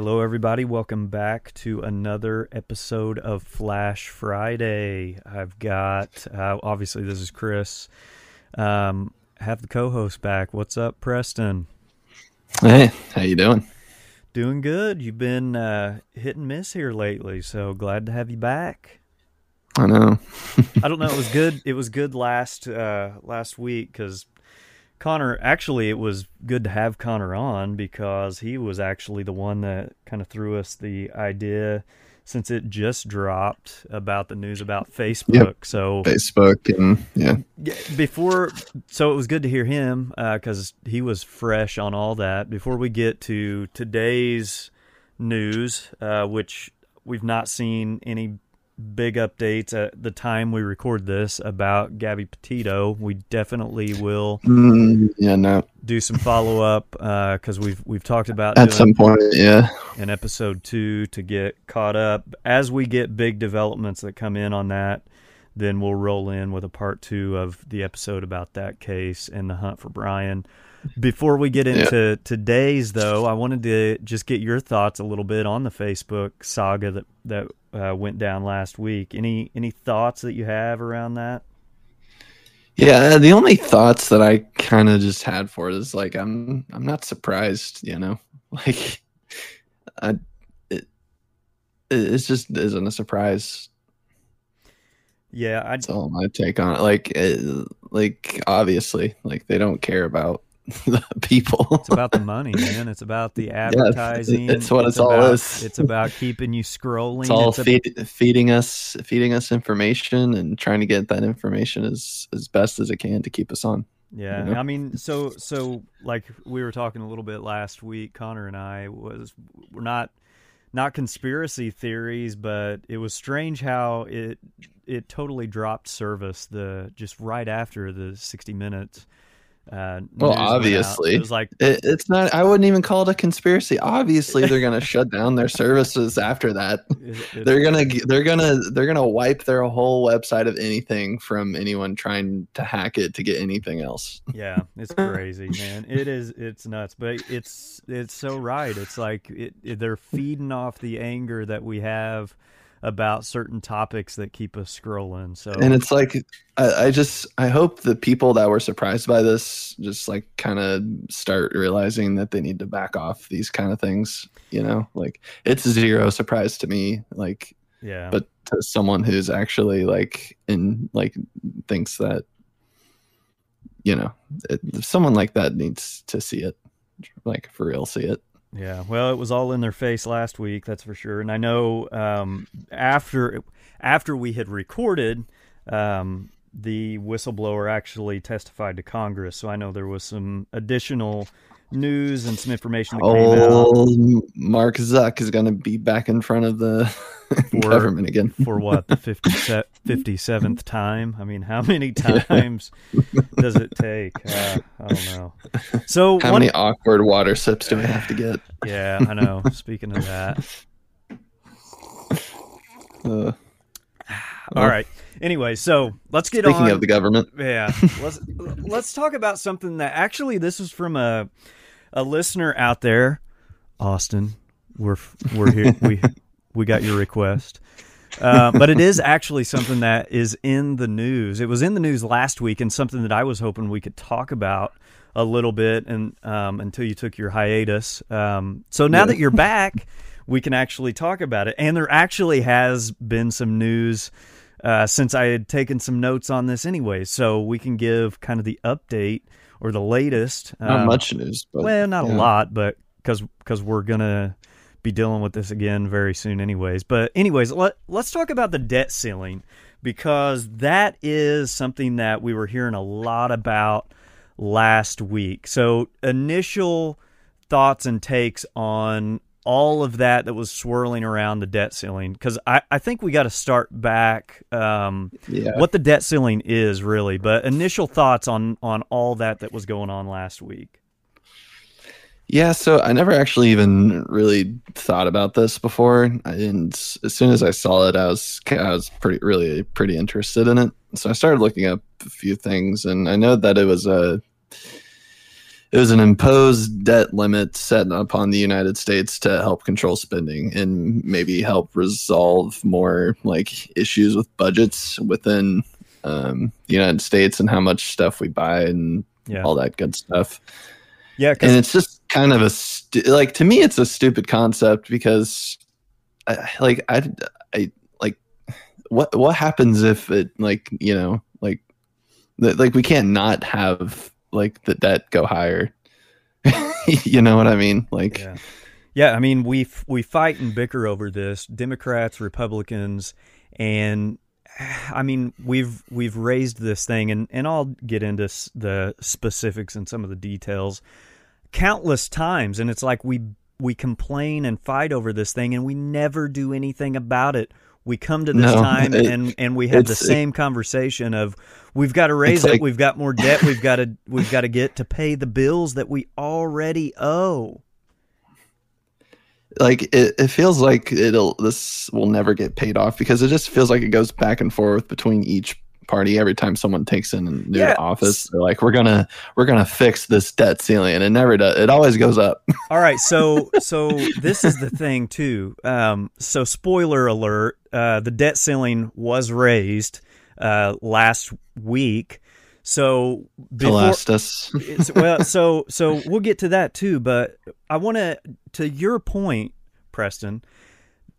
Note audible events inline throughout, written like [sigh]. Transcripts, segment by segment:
Hello, everybody. Welcome back to another episode of Flash Friday. I've got, uh, obviously, this is Chris. Um, have the co-host back. What's up, Preston? Hey, how you doing? Doing good. You've been uh, hit and miss here lately, so glad to have you back. I know. [laughs] I don't know. It was good. It was good last uh, last week because Connor, actually, it was good to have Connor on because he was actually the one that kind of threw us the idea since it just dropped about the news about Facebook. Yep. So Facebook and yeah, before, so it was good to hear him because uh, he was fresh on all that. Before we get to today's news, uh, which we've not seen any big updates at the time we record this about Gabby Petito. We definitely will. Mm, yeah, no. Do some follow up because uh, we've we've talked about at some point, yeah, in episode two to get caught up. As we get big developments that come in on that, then we'll roll in with a part two of the episode about that case and the hunt for Brian. Before we get into yeah. today's, though, I wanted to just get your thoughts a little bit on the Facebook saga that that uh, went down last week. Any any thoughts that you have around that? Yeah, the only thoughts that I kind of just had for it is like I'm I'm not surprised, you know, [laughs] like I it it just isn't a surprise. Yeah, I, that's all my take on it. Like, it, like obviously, like they don't care about the [laughs] people. it's about the money, man. It's about the [laughs] advertising. Yeah, it's what it's, it's all about, is. It's about keeping you scrolling. It's all it's feed, a, feeding us, feeding us information, and trying to get that information as as best as it can to keep us on. Yeah, you know? I mean, so so like we were talking a little bit last week, Connor and I was we're not not conspiracy theories, but it was strange how it it totally dropped service the just right after the 60 minutes uh, well, obviously, it was like it, it's not. I wouldn't even call it a conspiracy. Obviously, they're going [laughs] to shut down their services after that. It, [laughs] they're gonna they're gonna they're gonna wipe their whole website of anything from anyone trying to hack it to get anything else. Yeah, it's [laughs] crazy, man. It is. It's nuts, but it's it's so right. It's like it, they're feeding off the anger that we have about certain topics that keep us scrolling. So and it's like I, I just I hope the people that were surprised by this just like kind of start realizing that they need to back off these kind of things. You know, like it's zero surprise to me. Like yeah, but to someone who's actually like in like thinks that you know it, someone like that needs to see it like for real see it yeah, well, it was all in their face last week, that's for sure. And I know um, after after we had recorded, um, the whistleblower actually testified to Congress, so I know there was some additional news and some information that came oh, out. Mark Zuck is going to be back in front of the [laughs] for, government again. for what, the 57th [laughs] time? I mean, how many times does it take? [laughs] Uh, I don't know. So, how one, many awkward water sips do we have to get? Yeah, I know. Speaking of that. Uh, All right. Anyway, so let's get Speaking on. Speaking of the government, yeah, let's let's talk about something that actually this is from a a listener out there, Austin. We're we're here. we we got your request. Uh, but it is actually something that is in the news. It was in the news last week, and something that I was hoping we could talk about a little bit, and um, until you took your hiatus. Um, so now yeah. that you're back, we can actually talk about it. And there actually has been some news uh, since I had taken some notes on this anyway, so we can give kind of the update or the latest. Not um, much news, but well, not yeah. a lot, but because because we're gonna be dealing with this again very soon, anyways. But anyways, let let's talk about the debt ceiling because that is something that we were hearing a lot about last week. So initial thoughts and takes on all of that that was swirling around the debt ceiling because I, I think we got to start back um, yeah. what the debt ceiling is really but initial thoughts on on all that that was going on last week yeah so i never actually even really thought about this before and as soon as i saw it i was i was pretty really pretty interested in it so i started looking up a few things and i know that it was a it was an imposed debt limit set upon the United States to help control spending and maybe help resolve more like issues with budgets within um, the United States and how much stuff we buy and yeah. all that good stuff. Yeah, and it's just kind of a stu- like to me, it's a stupid concept because, I, like I, I like what what happens if it like you know like like we can't not have like the debt go higher. [laughs] [laughs] you know what I mean? Like, yeah. yeah, I mean we we fight and bicker over this, Democrats, Republicans, and [sighs] I mean, we've we've raised this thing, and and I'll get into the specifics and some of the details countless times, and it's like we we complain and fight over this thing, and we never do anything about it. We come to this no, time it, and and we have the same it, conversation of we've got to raise it, like, we've got more debt, we've got to we've got to get to pay the bills that we already owe. Like it, it feels like it'll this will never get paid off because it just feels like it goes back and forth between each party every time someone takes in a new yeah. office they're like we're gonna we're gonna fix this debt ceiling and it never does it always goes up [laughs] all right so so this is the thing too um so spoiler alert uh the debt ceiling was raised uh last week so before, us. well, so so we'll get to that too. But I want to, to your point, Preston,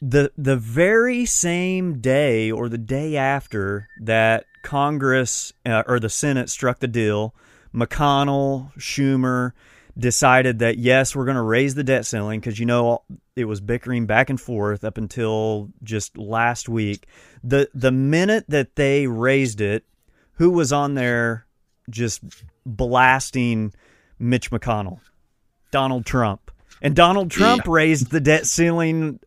the the very same day or the day after that Congress uh, or the Senate struck the deal, McConnell, Schumer decided that yes, we're going to raise the debt ceiling because you know it was bickering back and forth up until just last week. the The minute that they raised it, who was on there just blasting Mitch McConnell, Donald Trump. And Donald Trump yeah. raised the debt ceiling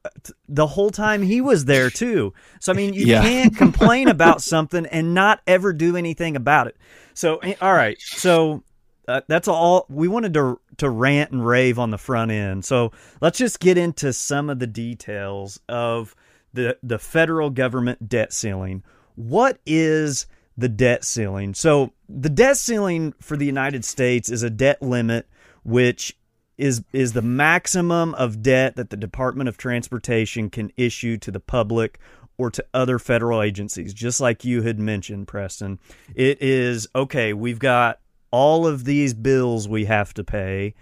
the whole time he was there too. So I mean, you yeah. can't complain [laughs] about something and not ever do anything about it. So eh, all right, so uh, that's all we wanted to to rant and rave on the front end. So let's just get into some of the details of the the federal government debt ceiling. What is the debt ceiling. So, the debt ceiling for the United States is a debt limit which is is the maximum of debt that the Department of Transportation can issue to the public or to other federal agencies, just like you had mentioned, Preston. It is okay, we've got all of these bills we have to pay.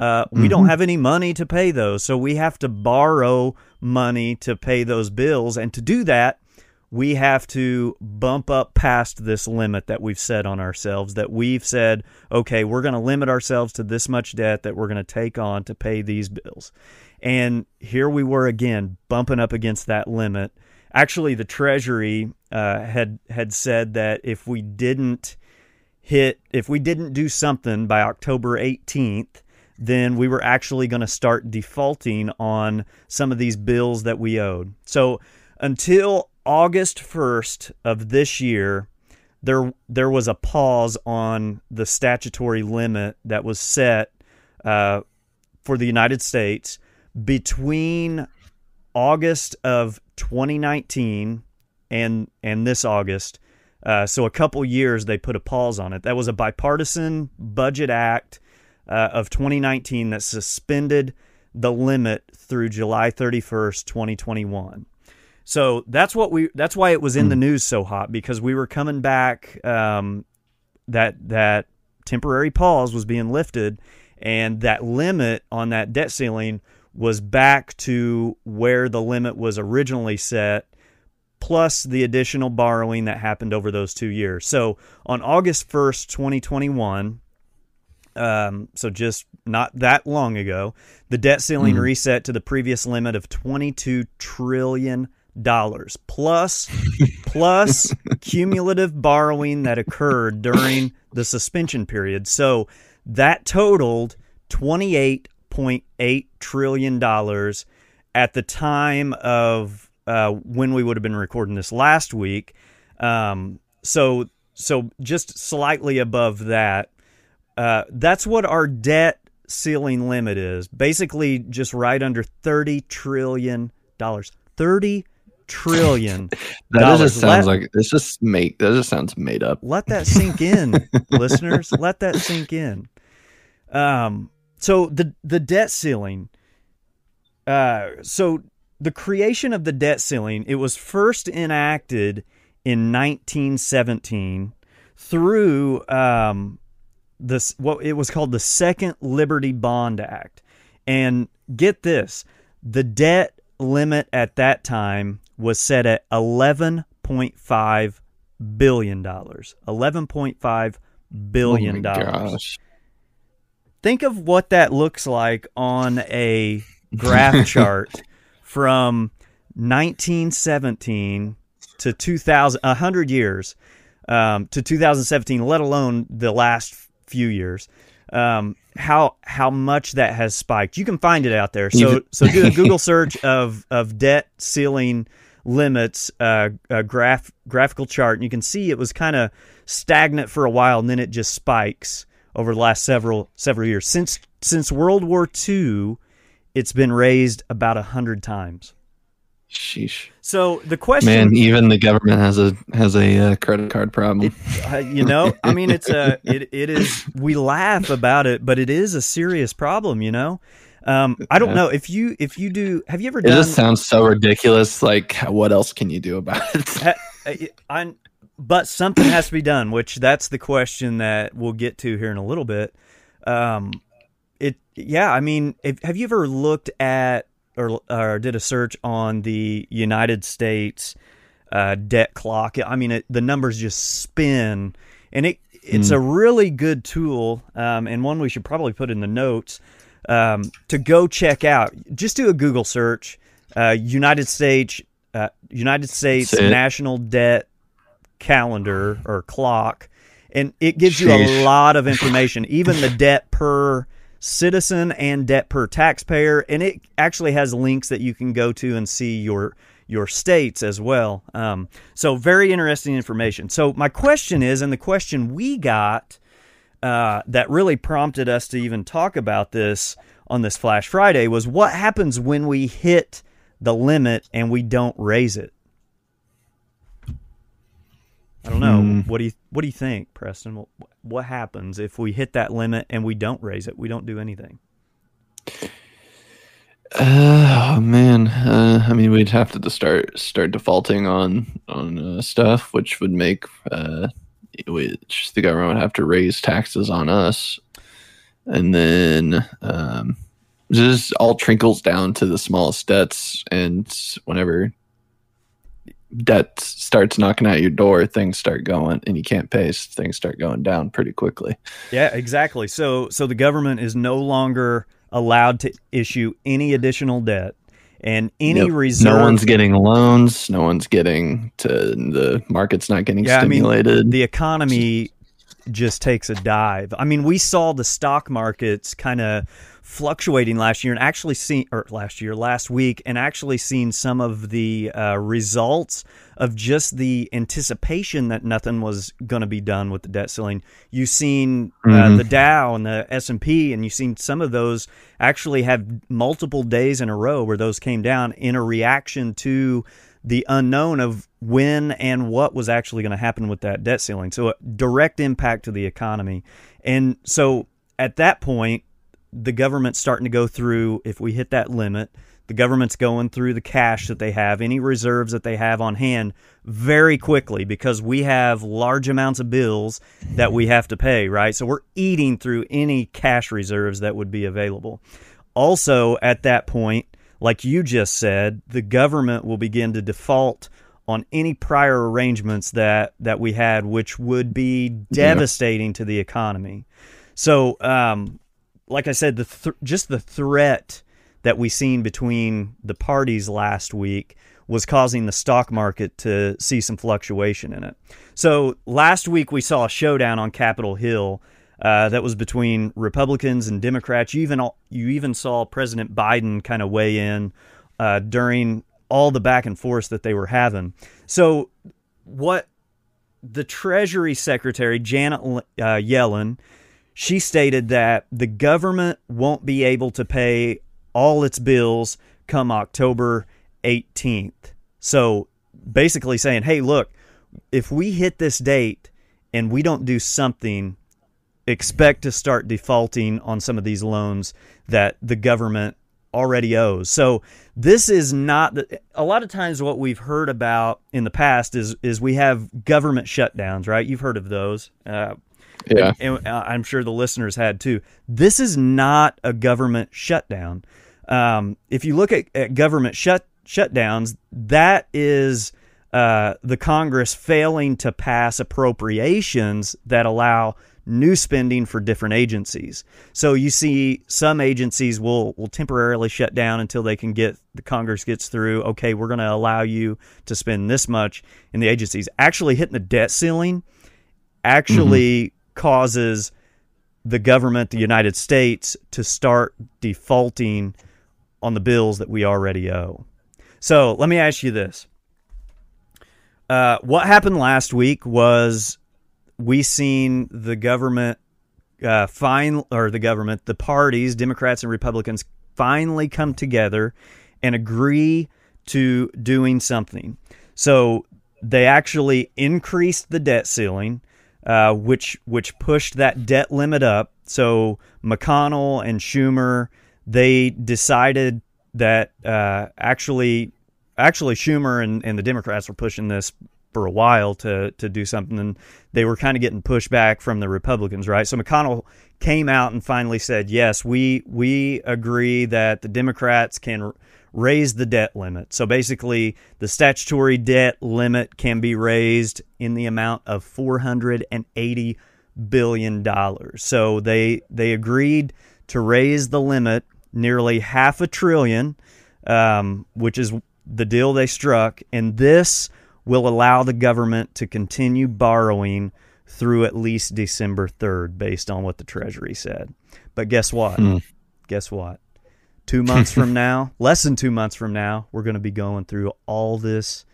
Uh, we mm-hmm. don't have any money to pay those, so we have to borrow money to pay those bills. And to do that, we have to bump up past this limit that we've set on ourselves that we've said okay we're going to limit ourselves to this much debt that we're going to take on to pay these bills. And here we were again bumping up against that limit. Actually the treasury uh, had had said that if we didn't hit if we didn't do something by October 18th then we were actually going to start defaulting on some of these bills that we owed. So until August 1st of this year, there there was a pause on the statutory limit that was set uh, for the United States between August of 2019 and and this August. Uh, so a couple years they put a pause on it. That was a bipartisan budget act uh, of 2019 that suspended the limit through July 31st, 2021. So that's what we. That's why it was in the hmm. news so hot because we were coming back. Um, that that temporary pause was being lifted, and that limit on that debt ceiling was back to where the limit was originally set, plus the additional borrowing that happened over those two years. So on August first, twenty twenty one. Um, so just not that long ago, the debt ceiling mm. reset to the previous limit of 22 trillion dollars plus plus cumulative borrowing that occurred during the suspension period. So that totaled 28.8 trillion dollars at the time of uh, when we would have been recording this last week. Um, so so just slightly above that. Uh, that's what our debt ceiling limit is. Basically, just right under 30 trillion dollars. 30 trillion. [laughs] that just sounds let, like this just make that just sounds made up. Let that sink in, [laughs] listeners. Let that sink in. Um, so the the debt ceiling. Uh, so the creation of the debt ceiling it was first enacted in 1917 through um, this what it was called the Second Liberty Bond Act, and get this, the debt limit at that time was set at 11.5 billion dollars. 11.5 billion dollars. Oh Think of what that looks like on a graph [laughs] chart from 1917 to 2000 100 years um, to 2017 let alone the last few years um, how how much that has spiked. You can find it out there. So so do a [laughs] google search of of debt ceiling limits uh, a graph graphical chart and you can see it was kind of stagnant for a while and then it just spikes over the last several several years. Since since World War II it's been raised about a hundred times Sheesh. So the question, man, even the government has a has a uh, credit card problem. It, uh, you know, I mean, it's a it, it is. We laugh about it, but it is a serious problem. You know, um, I don't yeah. know if you if you do. Have you ever? It done, just sounds so ridiculous. Like, what else can you do about it? [laughs] I, I, but something has to be done. Which that's the question that we'll get to here in a little bit. Um, it yeah. I mean, if, have you ever looked at or, or did a search on the United States uh, debt clock. I mean, it, the numbers just spin, and it it's mm. a really good tool, um, and one we should probably put in the notes um, to go check out. Just do a Google search, uh, United States uh, United States National Debt Calendar or clock, and it gives Sheesh. you a lot of information, even the debt per citizen and debt per taxpayer, and it actually has links that you can go to and see your your states as well. Um, so very interesting information. So my question is, and the question we got uh, that really prompted us to even talk about this on this Flash Friday was what happens when we hit the limit and we don't raise it. I don't know. Hmm. What do you What do you think, Preston? What, what happens if we hit that limit and we don't raise it? We don't do anything. Uh, oh man, uh, I mean, we'd have to start start defaulting on on uh, stuff, which would make uh, which the government would have to raise taxes on us, and then um, just all trickles down to the smallest debts. And whenever debt starts knocking at your door, things start going, and you can't pay. Things start going down pretty quickly. Yeah, exactly. So, so the government is no longer allowed to issue any additional debt, and any nope. reserve. No one's getting loans. No one's getting to the market's not getting yeah, stimulated. I mean, the economy just takes a dive. I mean, we saw the stock markets kind of fluctuating last year and actually seen or last year last week and actually seen some of the uh, results of just the anticipation that nothing was going to be done with the debt ceiling. You've seen uh, mm-hmm. the dow and the s&p and you've seen some of those actually have multiple days in a row where those came down in a reaction to the unknown of when and what was actually going to happen with that debt ceiling. So a direct impact to the economy. And so at that point the government's starting to go through, if we hit that limit, the government's going through the cash that they have, any reserves that they have on hand very quickly because we have large amounts of bills that we have to pay, right? So we're eating through any cash reserves that would be available. Also, at that point, like you just said, the government will begin to default on any prior arrangements that that we had, which would be devastating yeah. to the economy. So, um, like I said, the th- just the threat that we seen between the parties last week was causing the stock market to see some fluctuation in it. So last week we saw a showdown on Capitol Hill uh, that was between Republicans and Democrats. You even you even saw President Biden kind of weigh in uh, during all the back and forth that they were having. So what the Treasury Secretary Janet uh, Yellen she stated that the government won't be able to pay all its bills come October 18th. So basically saying, hey, look, if we hit this date and we don't do something, expect to start defaulting on some of these loans that the government already owes. So this is not the, a lot of times what we've heard about in the past is is we have government shutdowns, right? You've heard of those. Uh, yeah. And, and I'm sure the listeners had too. This is not a government shutdown. Um, if you look at, at government shut shutdowns, that is uh, the Congress failing to pass appropriations that allow new spending for different agencies. So you see some agencies will will temporarily shut down until they can get the Congress gets through, okay, we're going to allow you to spend this much in the agencies. Actually hitting the debt ceiling actually mm-hmm. Causes the government, the United States to start defaulting on the bills that we already owe. So, let me ask you this. Uh, what happened last week was we seen the government uh, fine or the government, the parties, Democrats and Republicans, finally come together and agree to doing something. So they actually increased the debt ceiling, uh, which which pushed that debt limit up. So McConnell and Schumer they decided that uh, actually actually Schumer and, and the Democrats were pushing this for a while to to do something, and they were kind of getting pushback from the Republicans, right? So McConnell came out and finally said, "Yes, we we agree that the Democrats can." Raise the debt limit. So basically, the statutory debt limit can be raised in the amount of 480 billion dollars. So they they agreed to raise the limit nearly half a trillion, um, which is the deal they struck, and this will allow the government to continue borrowing through at least December 3rd, based on what the Treasury said. But guess what? Hmm. Guess what? Two months from [laughs] now, less than two months from now, we're going to be going through all this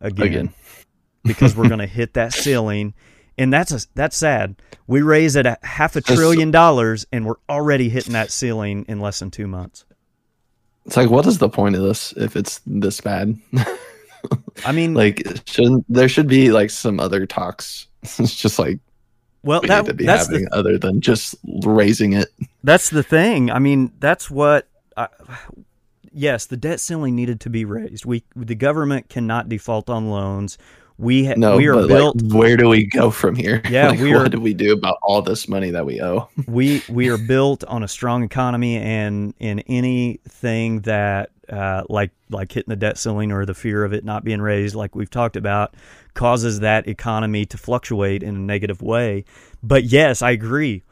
again, again. [laughs] because we're going to hit that [laughs] ceiling. And that's a, that's sad. We raise it at a half a trillion dollars, and we're already hitting that ceiling in less than two months. It's like, what is the point of this if it's this bad? I mean, like, shouldn't there should be like some other talks? it's just like, well, we that, that's the, other than just raising it. That's the thing. I mean, that's what. I, yes, the debt ceiling needed to be raised. We the government cannot default on loans. We ha- no, we are built. Like, where do we go from here? Yeah, [laughs] like, we are, what do we do about all this money that we owe? [laughs] we we are built on a strong economy, and in anything that uh, like like hitting the debt ceiling or the fear of it not being raised, like we've talked about, causes that economy to fluctuate in a negative way. But yes, I agree.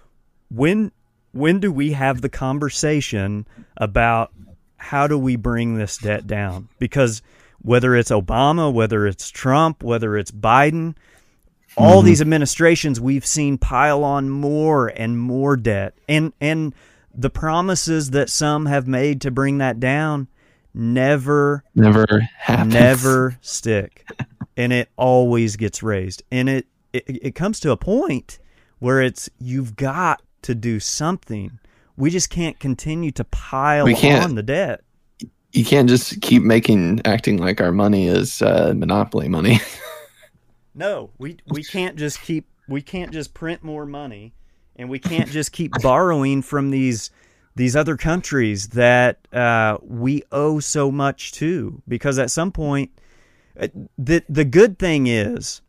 When when do we have the conversation about how do we bring this debt down? Because whether it's Obama, whether it's Trump, whether it's Biden, all mm-hmm. these administrations we've seen pile on more and more debt. And and the promises that some have made to bring that down never never happens. never stick. and it always gets raised. And it, it it comes to a point where it's you've got to do something. We just can't continue to pile on the debt you can't just keep making acting like our money is uh, monopoly money. [laughs] no, we we can't just keep we can't just print more money, and we can't just keep [laughs] borrowing from these these other countries that uh, we owe so much to. Because at some point, uh, the the good thing is.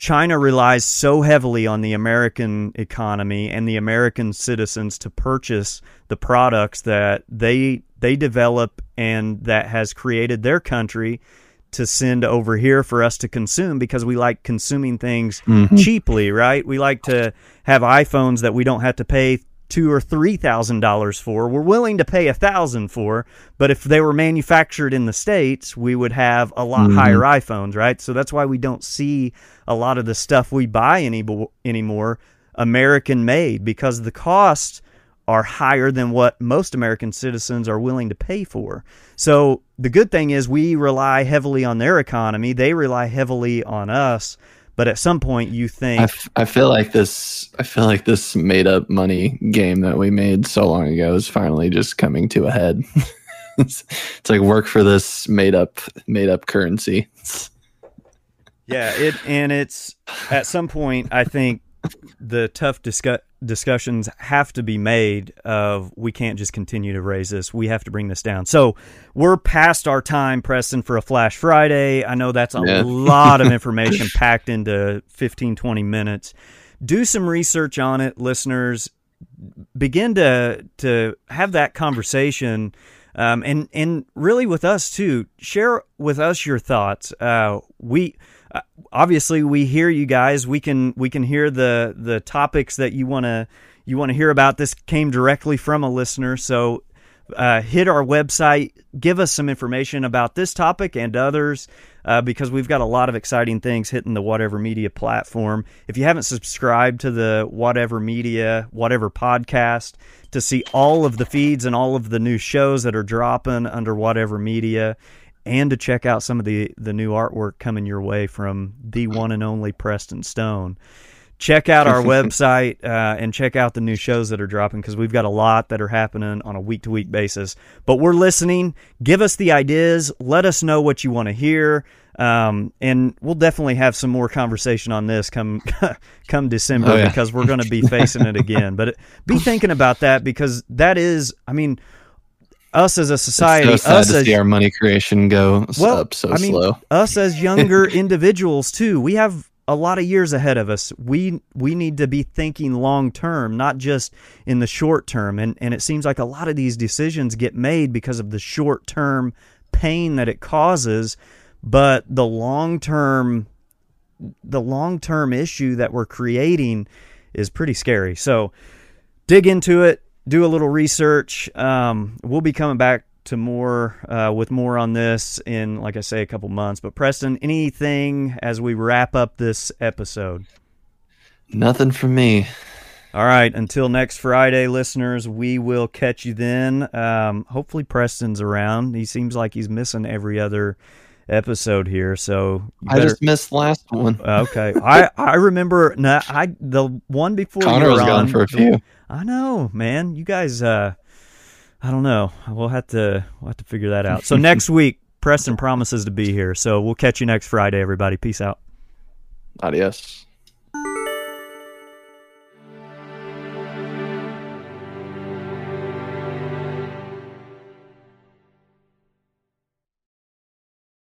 China relies so heavily on the American economy and the American citizens to purchase the products that they they develop and that has created their country to send over here for us to consume because we like consuming things mm-hmm. cheaply, right? We like to have iPhones that we don't have to pay two or three thousand dollars for. We're willing to pay a thousand for, but if they were manufactured in the states, we would have a lot mm-hmm. higher iPhones, right? So that's why we don't see a lot of the stuff we buy any anymore American made because the cost are higher than what most American citizens are willing to pay for. So the good thing is we rely heavily on their economy, they rely heavily on us. But at some point, you think I, f- I feel like this. I feel like this made up money game that we made so long ago is finally just coming to a head. [laughs] it's, it's like work for this made up made up currency. yeah, it and it's at some point I think the tough discuss discussions have to be made of we can't just continue to raise this. We have to bring this down. So we're past our time, Preston, for a Flash Friday. I know that's a Yeah. [laughs] lot of information packed into 15, 20 minutes. Do some research on it, listeners. Begin to to have that conversation. Um, and and really with us too, share with us your thoughts. Uh, we obviously we hear you guys. We can we can hear the the topics that you want to you want to hear about. This came directly from a listener, so uh, hit our website, give us some information about this topic and others, uh, because we've got a lot of exciting things hitting the Whatever Media platform. If you haven't subscribed to the Whatever Media, Whatever podcast, to see all of the feeds and all of the new shows that are dropping under Whatever Media, and to check out some of the, the new artwork coming your way from the one and only Preston Stone check out our [laughs] website uh, and check out the new shows that are dropping because we've got a lot that are happening on a week to week basis. But we're listening. Give us the ideas. Let us know what you want to hear. Um, and we'll definitely have some more conversation on this come [laughs] come December Oh, yeah. because we're going to be facing it [laughs] again. But be thinking about that because that is, I mean, us as a society, so us as our money creation go Well, up so I mean, slow. us as [laughs] younger individuals too, we have a lot of years ahead of us. We we need to be thinking long term, not just in the short term. And and it seems like a lot of these decisions get made because of the short term pain that it causes, but the long term the long term issue that we're creating is pretty scary. So dig into it, do a little research. Um, we'll be coming back to more uh, with more on this in, like I say, a couple months. But Preston, anything as we wrap up this episode? Nothing from me. All right. Until next Friday, listeners, we will catch you then. Um, hopefully, Preston's around. He seems like he's missing every other episode here. So you I just missed last one. Okay, I I remember. No, I the one before Connor was gone for a few. I know, man. You guys, uh, I don't know. We'll have to we'll have to figure that out. So [laughs] next week, Preston promises to be here. So we'll catch you next Friday, everybody. Peace out. Adios.